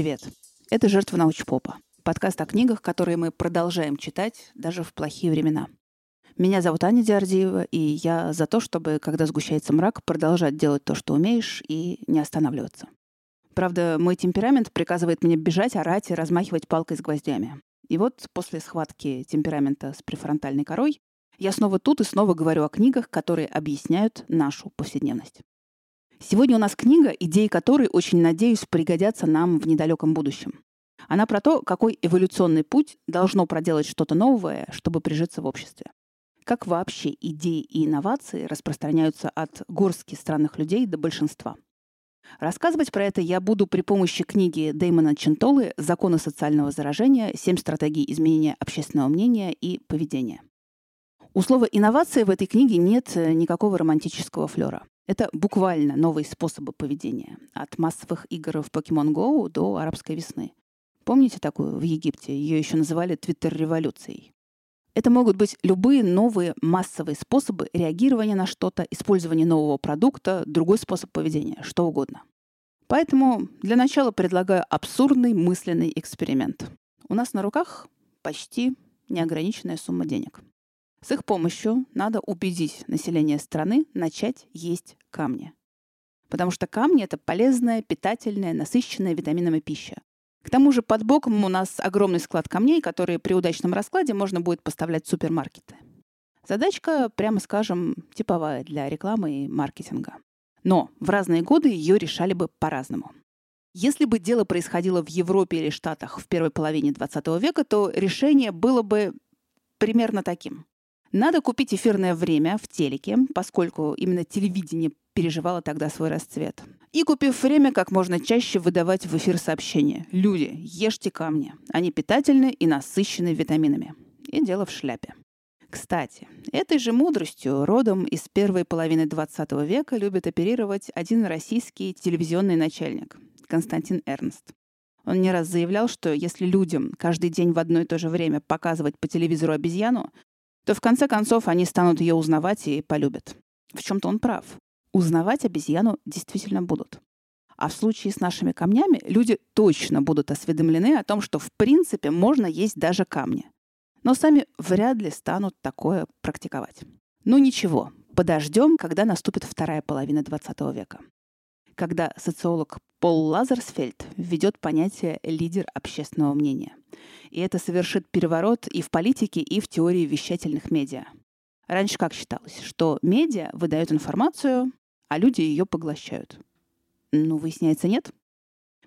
Привет. Это «Жертва научпопа». Подкаст о книгах, которые мы продолжаем читать даже в плохие времена. Меня зовут Аня Диардиева, и я за то, чтобы, когда сгущается мрак, продолжать делать то, что умеешь, и не останавливаться. Правда, мой темперамент приказывает мне бежать, орать и размахивать палкой с гвоздями. И вот после схватки темперамента с префронтальной корой я снова тут и снова говорю о книгах, которые объясняют нашу повседневность. Сегодня у нас книга, идеи которой, очень надеюсь, пригодятся нам в недалеком будущем. Она про то, какой эволюционный путь должно проделать что-то новое, чтобы прижиться в обществе. Как вообще идеи и инновации распространяются от горстки странных людей до большинства. Рассказывать про это я буду при помощи книги Дэймона Чентолы «Законы социального заражения. Семь стратегий изменения общественного мнения и поведения». У слова «инновация» в этой книге нет никакого романтического флера. Это буквально новые способы поведения. От массовых игр в Pokemon Go до арабской весны. Помните такую в Египте? Ее еще называли Твиттер-революцией. Это могут быть любые новые массовые способы реагирования на что-то, использование нового продукта, другой способ поведения, что угодно. Поэтому для начала предлагаю абсурдный мысленный эксперимент. У нас на руках почти неограниченная сумма денег. С их помощью надо убедить население страны начать есть камни. Потому что камни — это полезная, питательная, насыщенная витаминами пища. К тому же под боком у нас огромный склад камней, которые при удачном раскладе можно будет поставлять в супермаркеты. Задачка, прямо скажем, типовая для рекламы и маркетинга. Но в разные годы ее решали бы по-разному. Если бы дело происходило в Европе или Штатах в первой половине 20 века, то решение было бы примерно таким. Надо купить эфирное время в телеке, поскольку именно телевидение переживало тогда свой расцвет. И, купив время, как можно чаще выдавать в эфир сообщения. Люди, ешьте камни. Они питательны и насыщены витаминами. И дело в шляпе. Кстати, этой же мудростью родом из первой половины 20 века любит оперировать один российский телевизионный начальник – Константин Эрнст. Он не раз заявлял, что если людям каждый день в одно и то же время показывать по телевизору обезьяну, то в конце концов они станут ее узнавать и полюбят. В чем-то он прав. Узнавать обезьяну действительно будут. А в случае с нашими камнями люди точно будут осведомлены о том, что в принципе можно есть даже камни. Но сами вряд ли станут такое практиковать. Ну ничего, подождем, когда наступит вторая половина 20 века. Когда социолог Пол Лазерсфельд введет понятие «лидер общественного мнения». И это совершит переворот и в политике, и в теории вещательных медиа. Раньше как считалось, что медиа выдают информацию, а люди ее поглощают. Ну, выясняется, нет.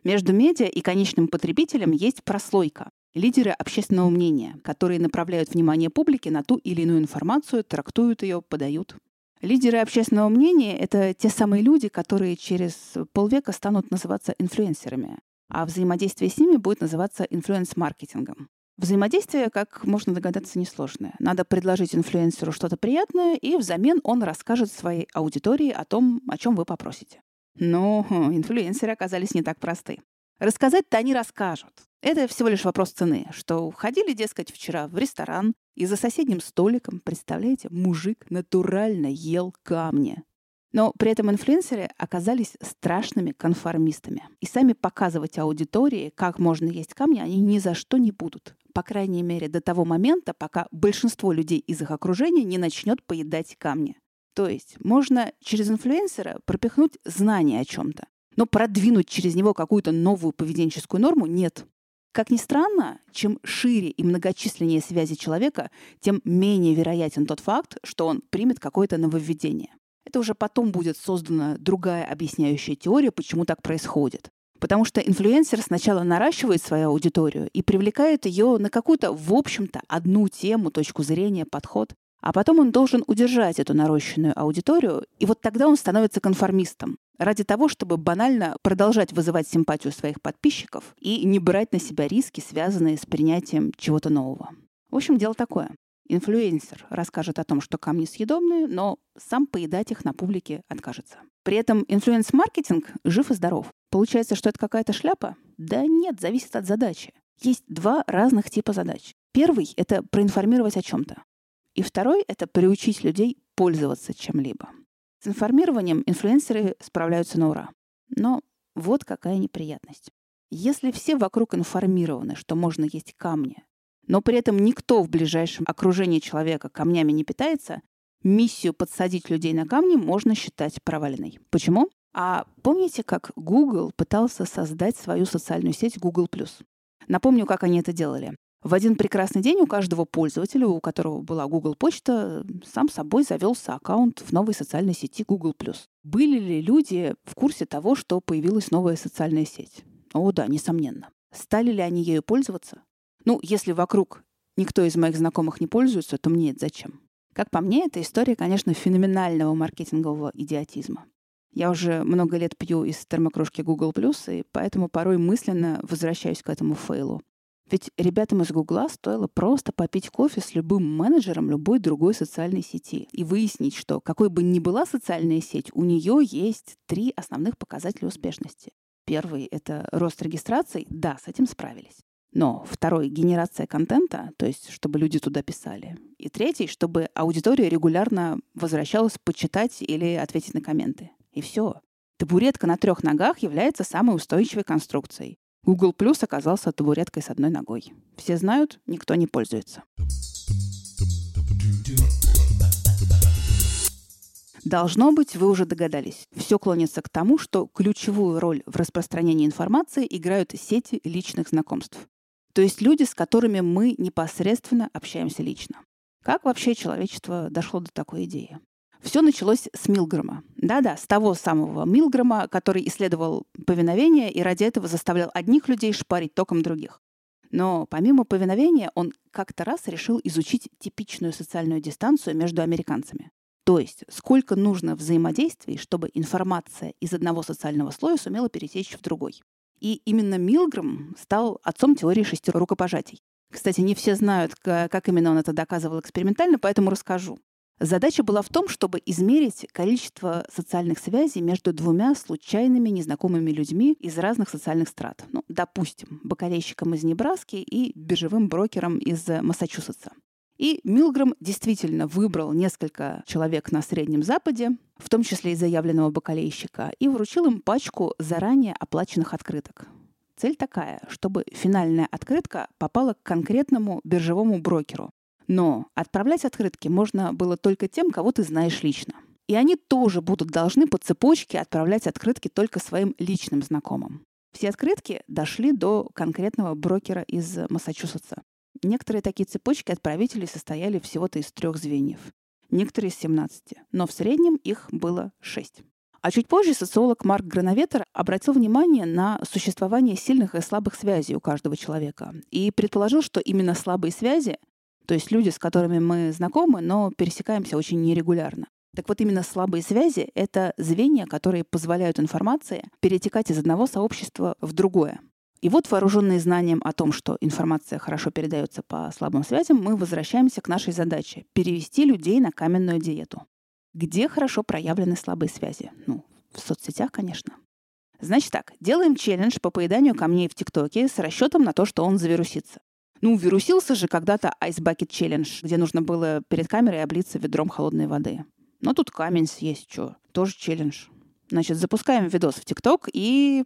Между медиа и конечным потребителем есть прослойка. Лидеры общественного мнения, которые направляют внимание публики на ту или иную информацию, трактуют ее, подают. Лидеры общественного мнения — это те самые люди, которые через полвека станут называться инфлюенсерами а взаимодействие с ними будет называться инфлюенс-маркетингом. Взаимодействие, как можно догадаться, несложное. Надо предложить инфлюенсеру что-то приятное, и взамен он расскажет своей аудитории о том, о чем вы попросите. Но инфлюенсеры оказались не так просты. Рассказать-то они расскажут. Это всего лишь вопрос цены, что ходили, дескать, вчера в ресторан, и за соседним столиком, представляете, мужик натурально ел камни. Но при этом инфлюенсеры оказались страшными конформистами. И сами показывать аудитории, как можно есть камни, они ни за что не будут. По крайней мере, до того момента, пока большинство людей из их окружения не начнет поедать камни. То есть можно через инфлюенсера пропихнуть знание о чем-то, но продвинуть через него какую-то новую поведенческую норму нет. Как ни странно, чем шире и многочисленнее связи человека, тем менее вероятен тот факт, что он примет какое-то нововведение. Это уже потом будет создана другая объясняющая теория, почему так происходит. Потому что инфлюенсер сначала наращивает свою аудиторию и привлекает ее на какую-то, в общем-то, одну тему, точку зрения, подход. А потом он должен удержать эту нарощенную аудиторию, и вот тогда он становится конформистом. Ради того, чтобы банально продолжать вызывать симпатию своих подписчиков и не брать на себя риски, связанные с принятием чего-то нового. В общем, дело такое. Инфлюенсер расскажет о том, что камни съедобные, но сам поедать их на публике откажется. При этом инфлюенс-маркетинг жив и здоров. Получается, что это какая-то шляпа? Да нет, зависит от задачи. Есть два разных типа задач. Первый — это проинформировать о чем-то. И второй — это приучить людей пользоваться чем-либо. С информированием инфлюенсеры справляются на ура. Но вот какая неприятность. Если все вокруг информированы, что можно есть камни, но при этом никто в ближайшем окружении человека камнями не питается, миссию подсадить людей на камни можно считать проваленной. Почему? А помните, как Google пытался создать свою социальную сеть Google+. Напомню, как они это делали. В один прекрасный день у каждого пользователя, у которого была Google почта, сам собой завелся аккаунт в новой социальной сети Google+. Были ли люди в курсе того, что появилась новая социальная сеть? О да, несомненно. Стали ли они ею пользоваться? Ну, если вокруг никто из моих знакомых не пользуется, то мне это зачем? Как по мне, это история, конечно, феноменального маркетингового идиотизма. Я уже много лет пью из термокружки Google+, и поэтому порой мысленно возвращаюсь к этому фейлу. Ведь ребятам из Гугла стоило просто попить кофе с любым менеджером любой другой социальной сети и выяснить, что какой бы ни была социальная сеть, у нее есть три основных показателя успешности. Первый — это рост регистраций. Да, с этим справились. Но второй — генерация контента, то есть чтобы люди туда писали. И третий — чтобы аудитория регулярно возвращалась почитать или ответить на комменты. И все. Табуретка на трех ногах является самой устойчивой конструкцией. Google Plus оказался табуреткой с одной ногой. Все знают, никто не пользуется. Должно быть, вы уже догадались. Все клонится к тому, что ключевую роль в распространении информации играют сети личных знакомств. То есть люди, с которыми мы непосредственно общаемся лично. Как вообще человечество дошло до такой идеи? Все началось с Милгрома. Да-да, с того самого Милгрома, который исследовал повиновение и ради этого заставлял одних людей шпарить током других. Но помимо повиновения он как-то раз решил изучить типичную социальную дистанцию между американцами. То есть сколько нужно взаимодействий, чтобы информация из одного социального слоя сумела перетечь в другой. И именно Милграм стал отцом теории шести рукопожатий. Кстати, не все знают, как именно он это доказывал экспериментально, поэтому расскажу. Задача была в том, чтобы измерить количество социальных связей между двумя случайными незнакомыми людьми из разных социальных страт. Ну, допустим, бакалейщиком из Небраски и биржевым брокером из Массачусетса. И Милграм действительно выбрал несколько человек на Среднем Западе, в том числе и заявленного бакалейщика, и вручил им пачку заранее оплаченных открыток. Цель такая, чтобы финальная открытка попала к конкретному биржевому брокеру. Но отправлять открытки можно было только тем, кого ты знаешь лично. И они тоже будут должны по цепочке отправлять открытки только своим личным знакомым. Все открытки дошли до конкретного брокера из Массачусетса. Некоторые такие цепочки отправителей состояли всего-то из трех звеньев, некоторые из 17, но в среднем их было 6. А чуть позже социолог Марк Грановетер обратил внимание на существование сильных и слабых связей у каждого человека и предположил, что именно слабые связи, то есть люди, с которыми мы знакомы, но пересекаемся очень нерегулярно. Так вот, именно слабые связи — это звенья, которые позволяют информации перетекать из одного сообщества в другое. И вот, вооруженные знанием о том, что информация хорошо передается по слабым связям, мы возвращаемся к нашей задаче — перевести людей на каменную диету. Где хорошо проявлены слабые связи? Ну, в соцсетях, конечно. Значит так, делаем челлендж по поеданию камней в ТикТоке с расчетом на то, что он завирусится. Ну, вирусился же когда-то Ice Bucket Challenge, где нужно было перед камерой облиться ведром холодной воды. Но тут камень съесть, что? Тоже челлендж. Значит, запускаем видос в ТикТок и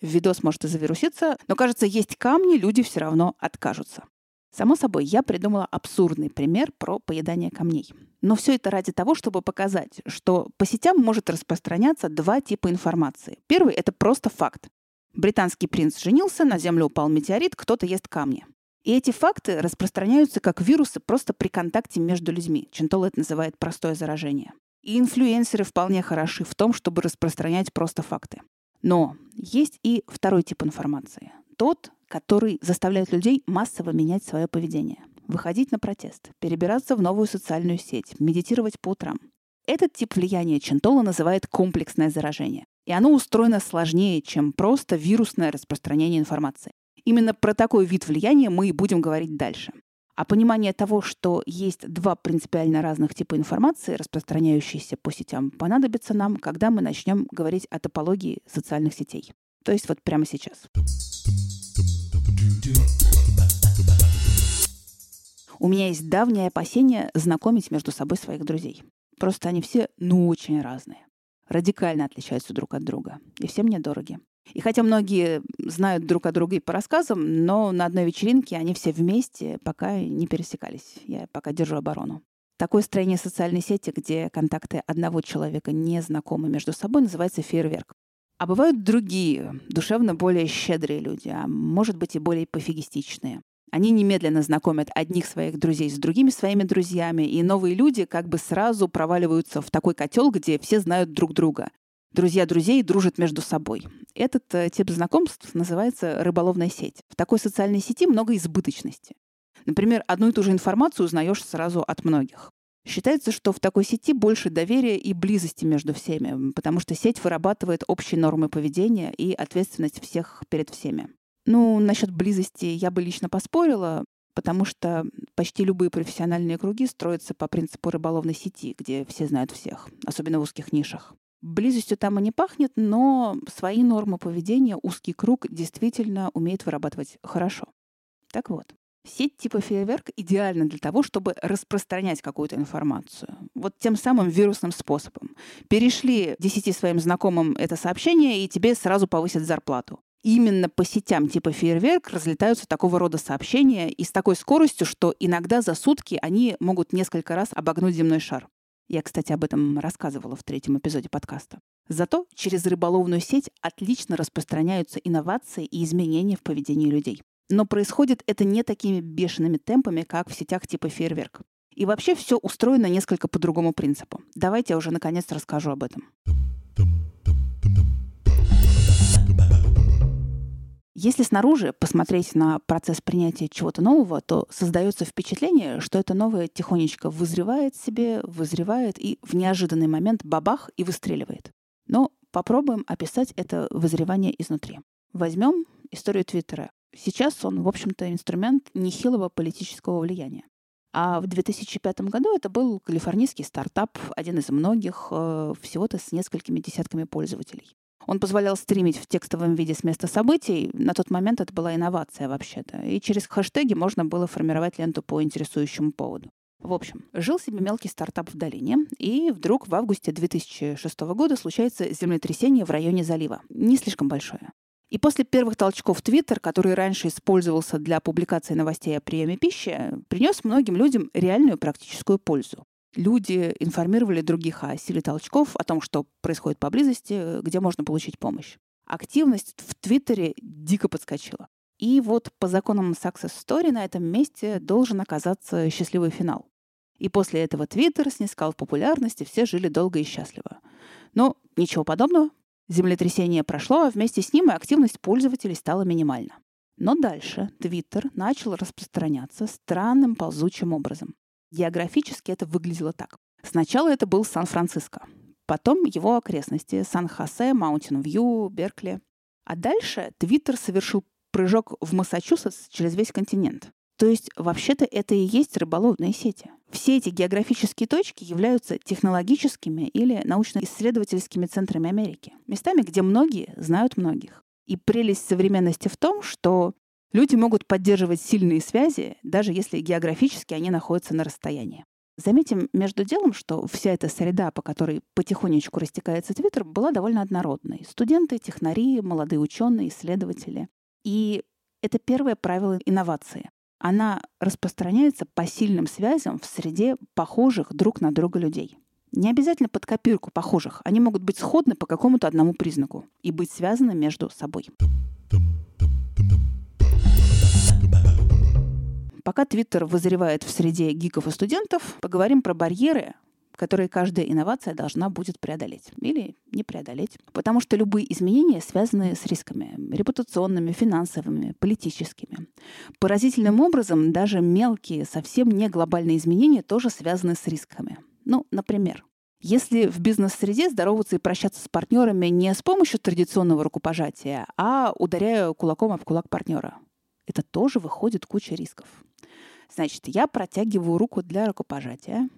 Видос может и завируситься, но, кажется, есть камни, люди все равно откажутся. Само собой, я придумала абсурдный пример про поедание камней. Но все это ради того, чтобы показать, что по сетям может распространяться два типа информации. Первый — это просто факт. Британский принц женился, на Землю упал метеорит, кто-то ест камни. И эти факты распространяются как вирусы просто при контакте между людьми. Чентол это называет простое заражение. И инфлюенсеры вполне хороши в том, чтобы распространять просто факты. Но есть и второй тип информации. Тот, который заставляет людей массово менять свое поведение. Выходить на протест, перебираться в новую социальную сеть, медитировать по утрам. Этот тип влияния Чентола называет комплексное заражение. И оно устроено сложнее, чем просто вирусное распространение информации. Именно про такой вид влияния мы и будем говорить дальше. А понимание того, что есть два принципиально разных типа информации, распространяющиеся по сетям, понадобится нам, когда мы начнем говорить о топологии социальных сетей. То есть вот прямо сейчас. У меня есть давнее опасение знакомить между собой своих друзей. Просто они все, ну, очень разные. Радикально отличаются друг от друга. И всем недороги. И хотя многие знают друг о друге по рассказам, но на одной вечеринке они все вместе пока не пересекались. Я пока держу оборону. Такое строение социальной сети, где контакты одного человека не знакомы между собой, называется фейерверк. А бывают другие, душевно более щедрые люди, а может быть и более пофигистичные. Они немедленно знакомят одних своих друзей с другими своими друзьями, и новые люди как бы сразу проваливаются в такой котел, где все знают друг друга. Друзья друзей дружат между собой. Этот э, тип знакомств называется рыболовная сеть. В такой социальной сети много избыточности. Например, одну и ту же информацию узнаешь сразу от многих. Считается, что в такой сети больше доверия и близости между всеми, потому что сеть вырабатывает общие нормы поведения и ответственность всех перед всеми. Ну, насчет близости я бы лично поспорила, потому что почти любые профессиональные круги строятся по принципу рыболовной сети, где все знают всех, особенно в узких нишах. Близостью там и не пахнет, но свои нормы поведения узкий круг действительно умеет вырабатывать хорошо. Так вот, сеть типа фейерверк идеальна для того, чтобы распространять какую-то информацию. Вот тем самым вирусным способом. Перешли десяти своим знакомым это сообщение, и тебе сразу повысят зарплату. Именно по сетям типа фейерверк разлетаются такого рода сообщения и с такой скоростью, что иногда за сутки они могут несколько раз обогнуть земной шар. Я, кстати, об этом рассказывала в третьем эпизоде подкаста. Зато через рыболовную сеть отлично распространяются инновации и изменения в поведении людей. Но происходит это не такими бешеными темпами, как в сетях типа фейерверк. И вообще все устроено несколько по другому принципу. Давайте я уже наконец расскажу об этом. Если снаружи посмотреть на процесс принятия чего-то нового, то создается впечатление, что это новое тихонечко вызревает себе, вызревает и в неожиданный момент бабах и выстреливает. Но попробуем описать это вызревание изнутри. Возьмем историю Твиттера. Сейчас он, в общем-то, инструмент нехилого политического влияния. А в 2005 году это был калифорнийский стартап, один из многих, э, всего-то с несколькими десятками пользователей. Он позволял стримить в текстовом виде с места событий. На тот момент это была инновация вообще-то. И через хэштеги можно было формировать ленту по интересующему поводу. В общем, жил себе мелкий стартап в долине, и вдруг в августе 2006 года случается землетрясение в районе залива. Не слишком большое. И после первых толчков Твиттер, который раньше использовался для публикации новостей о приеме пищи, принес многим людям реальную практическую пользу люди информировали других о силе толчков, о том, что происходит поблизости, где можно получить помощь. Активность в Твиттере дико подскочила. И вот по законам Success Story на этом месте должен оказаться счастливый финал. И после этого Твиттер снискал популярность, и все жили долго и счастливо. Но ничего подобного. Землетрясение прошло, а вместе с ним и активность пользователей стала минимальна. Но дальше Твиттер начал распространяться странным ползучим образом. Географически это выглядело так. Сначала это был Сан-Франциско, потом его окрестности — Сан-Хосе, Маунтин-Вью, Беркли. А дальше Твиттер совершил прыжок в Массачусетс через весь континент. То есть, вообще-то, это и есть рыболовные сети. Все эти географические точки являются технологическими или научно-исследовательскими центрами Америки. Местами, где многие знают многих. И прелесть современности в том, что Люди могут поддерживать сильные связи, даже если географически они находятся на расстоянии. Заметим между делом, что вся эта среда, по которой потихонечку растекается Твиттер, была довольно однородной. Студенты, технари, молодые ученые, исследователи. И это первое правило инновации. Она распространяется по сильным связям в среде похожих друг на друга людей. Не обязательно под копирку похожих. Они могут быть сходны по какому-то одному признаку и быть связаны между собой. Пока Твиттер вызревает в среде гиков и студентов, поговорим про барьеры, которые каждая инновация должна будет преодолеть или не преодолеть. Потому что любые изменения связаны с рисками репутационными, финансовыми, политическими. Поразительным образом даже мелкие, совсем не глобальные изменения тоже связаны с рисками. Ну, например, если в бизнес-среде здороваться и прощаться с партнерами не с помощью традиционного рукопожатия, а ударяя кулаком об кулак партнера, это тоже выходит куча рисков. Значит, я протягиваю руку для рукопожатия,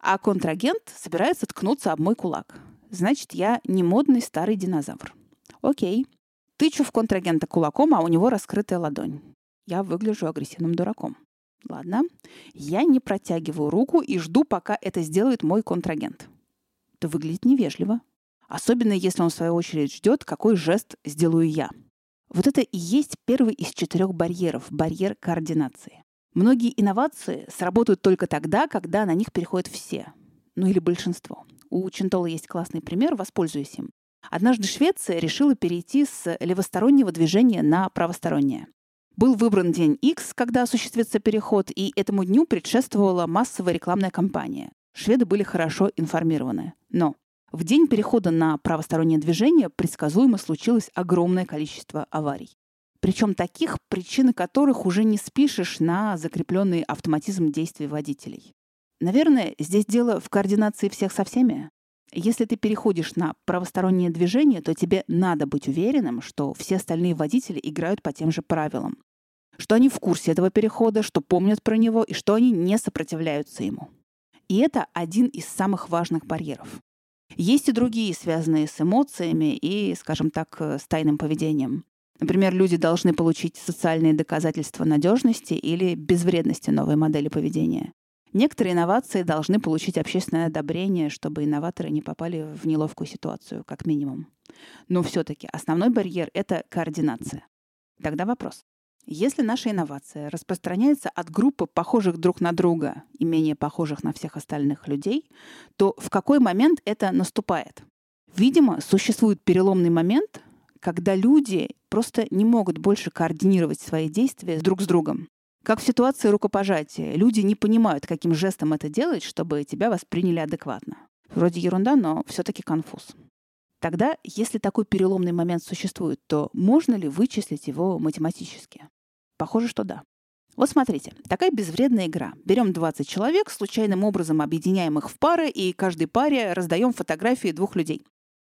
а контрагент собирается ткнуться об мой кулак. Значит, я не модный старый динозавр. Окей. Тычу в контрагента кулаком, а у него раскрытая ладонь. Я выгляжу агрессивным дураком. Ладно. Я не протягиваю руку и жду, пока это сделает мой контрагент. Это выглядит невежливо. Особенно если он, в свою очередь, ждет, какой жест сделаю я. Вот это и есть первый из четырех барьеров – барьер координации. Многие инновации сработают только тогда, когда на них переходят все. Ну или большинство. У Чинтола есть классный пример, воспользуюсь им. Однажды Швеция решила перейти с левостороннего движения на правостороннее. Был выбран день X, когда осуществится переход, и этому дню предшествовала массовая рекламная кампания. Шведы были хорошо информированы. Но в день перехода на правостороннее движение предсказуемо случилось огромное количество аварий. Причем таких, причины которых уже не спишешь на закрепленный автоматизм действий водителей. Наверное, здесь дело в координации всех со всеми. Если ты переходишь на правостороннее движение, то тебе надо быть уверенным, что все остальные водители играют по тем же правилам. Что они в курсе этого перехода, что помнят про него и что они не сопротивляются ему. И это один из самых важных барьеров. Есть и другие, связанные с эмоциями и, скажем так, с тайным поведением. Например, люди должны получить социальные доказательства надежности или безвредности новой модели поведения. Некоторые инновации должны получить общественное одобрение, чтобы инноваторы не попали в неловкую ситуацию, как минимум. Но все-таки основной барьер — это координация. Тогда вопрос. Если наша инновация распространяется от группы похожих друг на друга и менее похожих на всех остальных людей, то в какой момент это наступает? Видимо, существует переломный момент, когда люди просто не могут больше координировать свои действия друг с другом. Как в ситуации рукопожатия. Люди не понимают, каким жестом это делать, чтобы тебя восприняли адекватно. Вроде ерунда, но все-таки конфуз. Тогда, если такой переломный момент существует, то можно ли вычислить его математически? Похоже, что да. Вот смотрите, такая безвредная игра. Берем 20 человек, случайным образом объединяем их в пары, и каждой паре раздаем фотографии двух людей.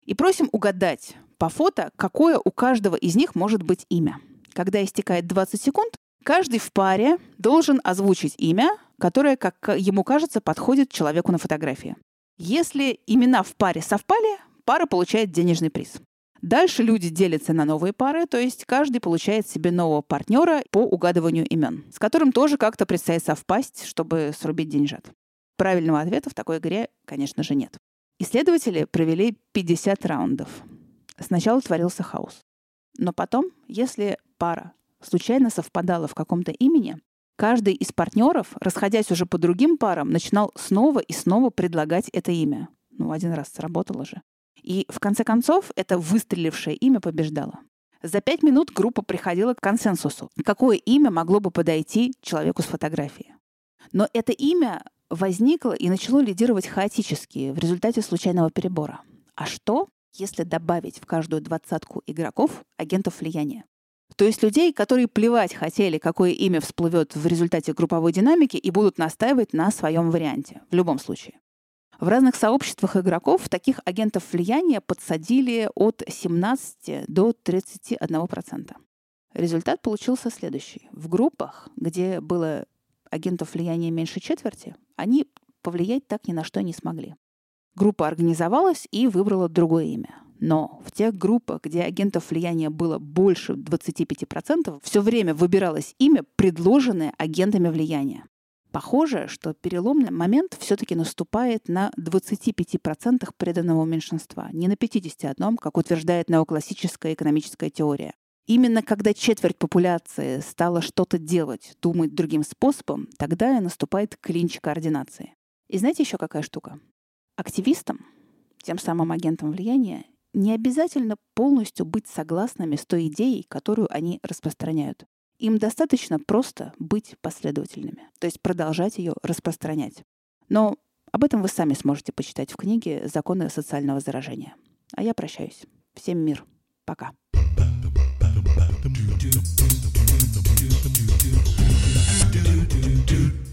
И просим угадать по фото, какое у каждого из них может быть имя. Когда истекает 20 секунд, каждый в паре должен озвучить имя, которое, как ему кажется, подходит человеку на фотографии. Если имена в паре совпали, пара получает денежный приз. Дальше люди делятся на новые пары, то есть каждый получает себе нового партнера по угадыванию имен, с которым тоже как-то предстоит совпасть, чтобы срубить деньжат. Правильного ответа в такой игре, конечно же, нет. Исследователи провели 50 раундов. Сначала творился хаос. Но потом, если пара случайно совпадала в каком-то имени, каждый из партнеров, расходясь уже по другим парам, начинал снова и снова предлагать это имя. Ну, один раз сработало же. И в конце концов это выстрелившее имя побеждало. За пять минут группа приходила к консенсусу, какое имя могло бы подойти человеку с фотографией. Но это имя возникло и начало лидировать хаотически в результате случайного перебора. А что, если добавить в каждую двадцатку игроков агентов влияния. То есть людей, которые плевать хотели, какое имя всплывет в результате групповой динамики и будут настаивать на своем варианте. В любом случае. В разных сообществах игроков таких агентов влияния подсадили от 17 до 31%. Результат получился следующий. В группах, где было агентов влияния меньше четверти, они повлиять так ни на что не смогли. Группа организовалась и выбрала другое имя. Но в тех группах, где агентов влияния было больше 25%, все время выбиралось имя, предложенное агентами влияния. Похоже, что переломный момент все-таки наступает на 25% преданного меньшинства, не на 51%, как утверждает неоклассическая экономическая теория. Именно когда четверть популяции стала что-то делать, думать другим способом, тогда и наступает клинч координации. И знаете еще какая штука? Активистам, тем самым агентам влияния, не обязательно полностью быть согласными с той идеей, которую они распространяют. Им достаточно просто быть последовательными, то есть продолжать ее распространять. Но об этом вы сами сможете почитать в книге «Законы социального заражения». А я прощаюсь. Всем мир. Пока. Dude.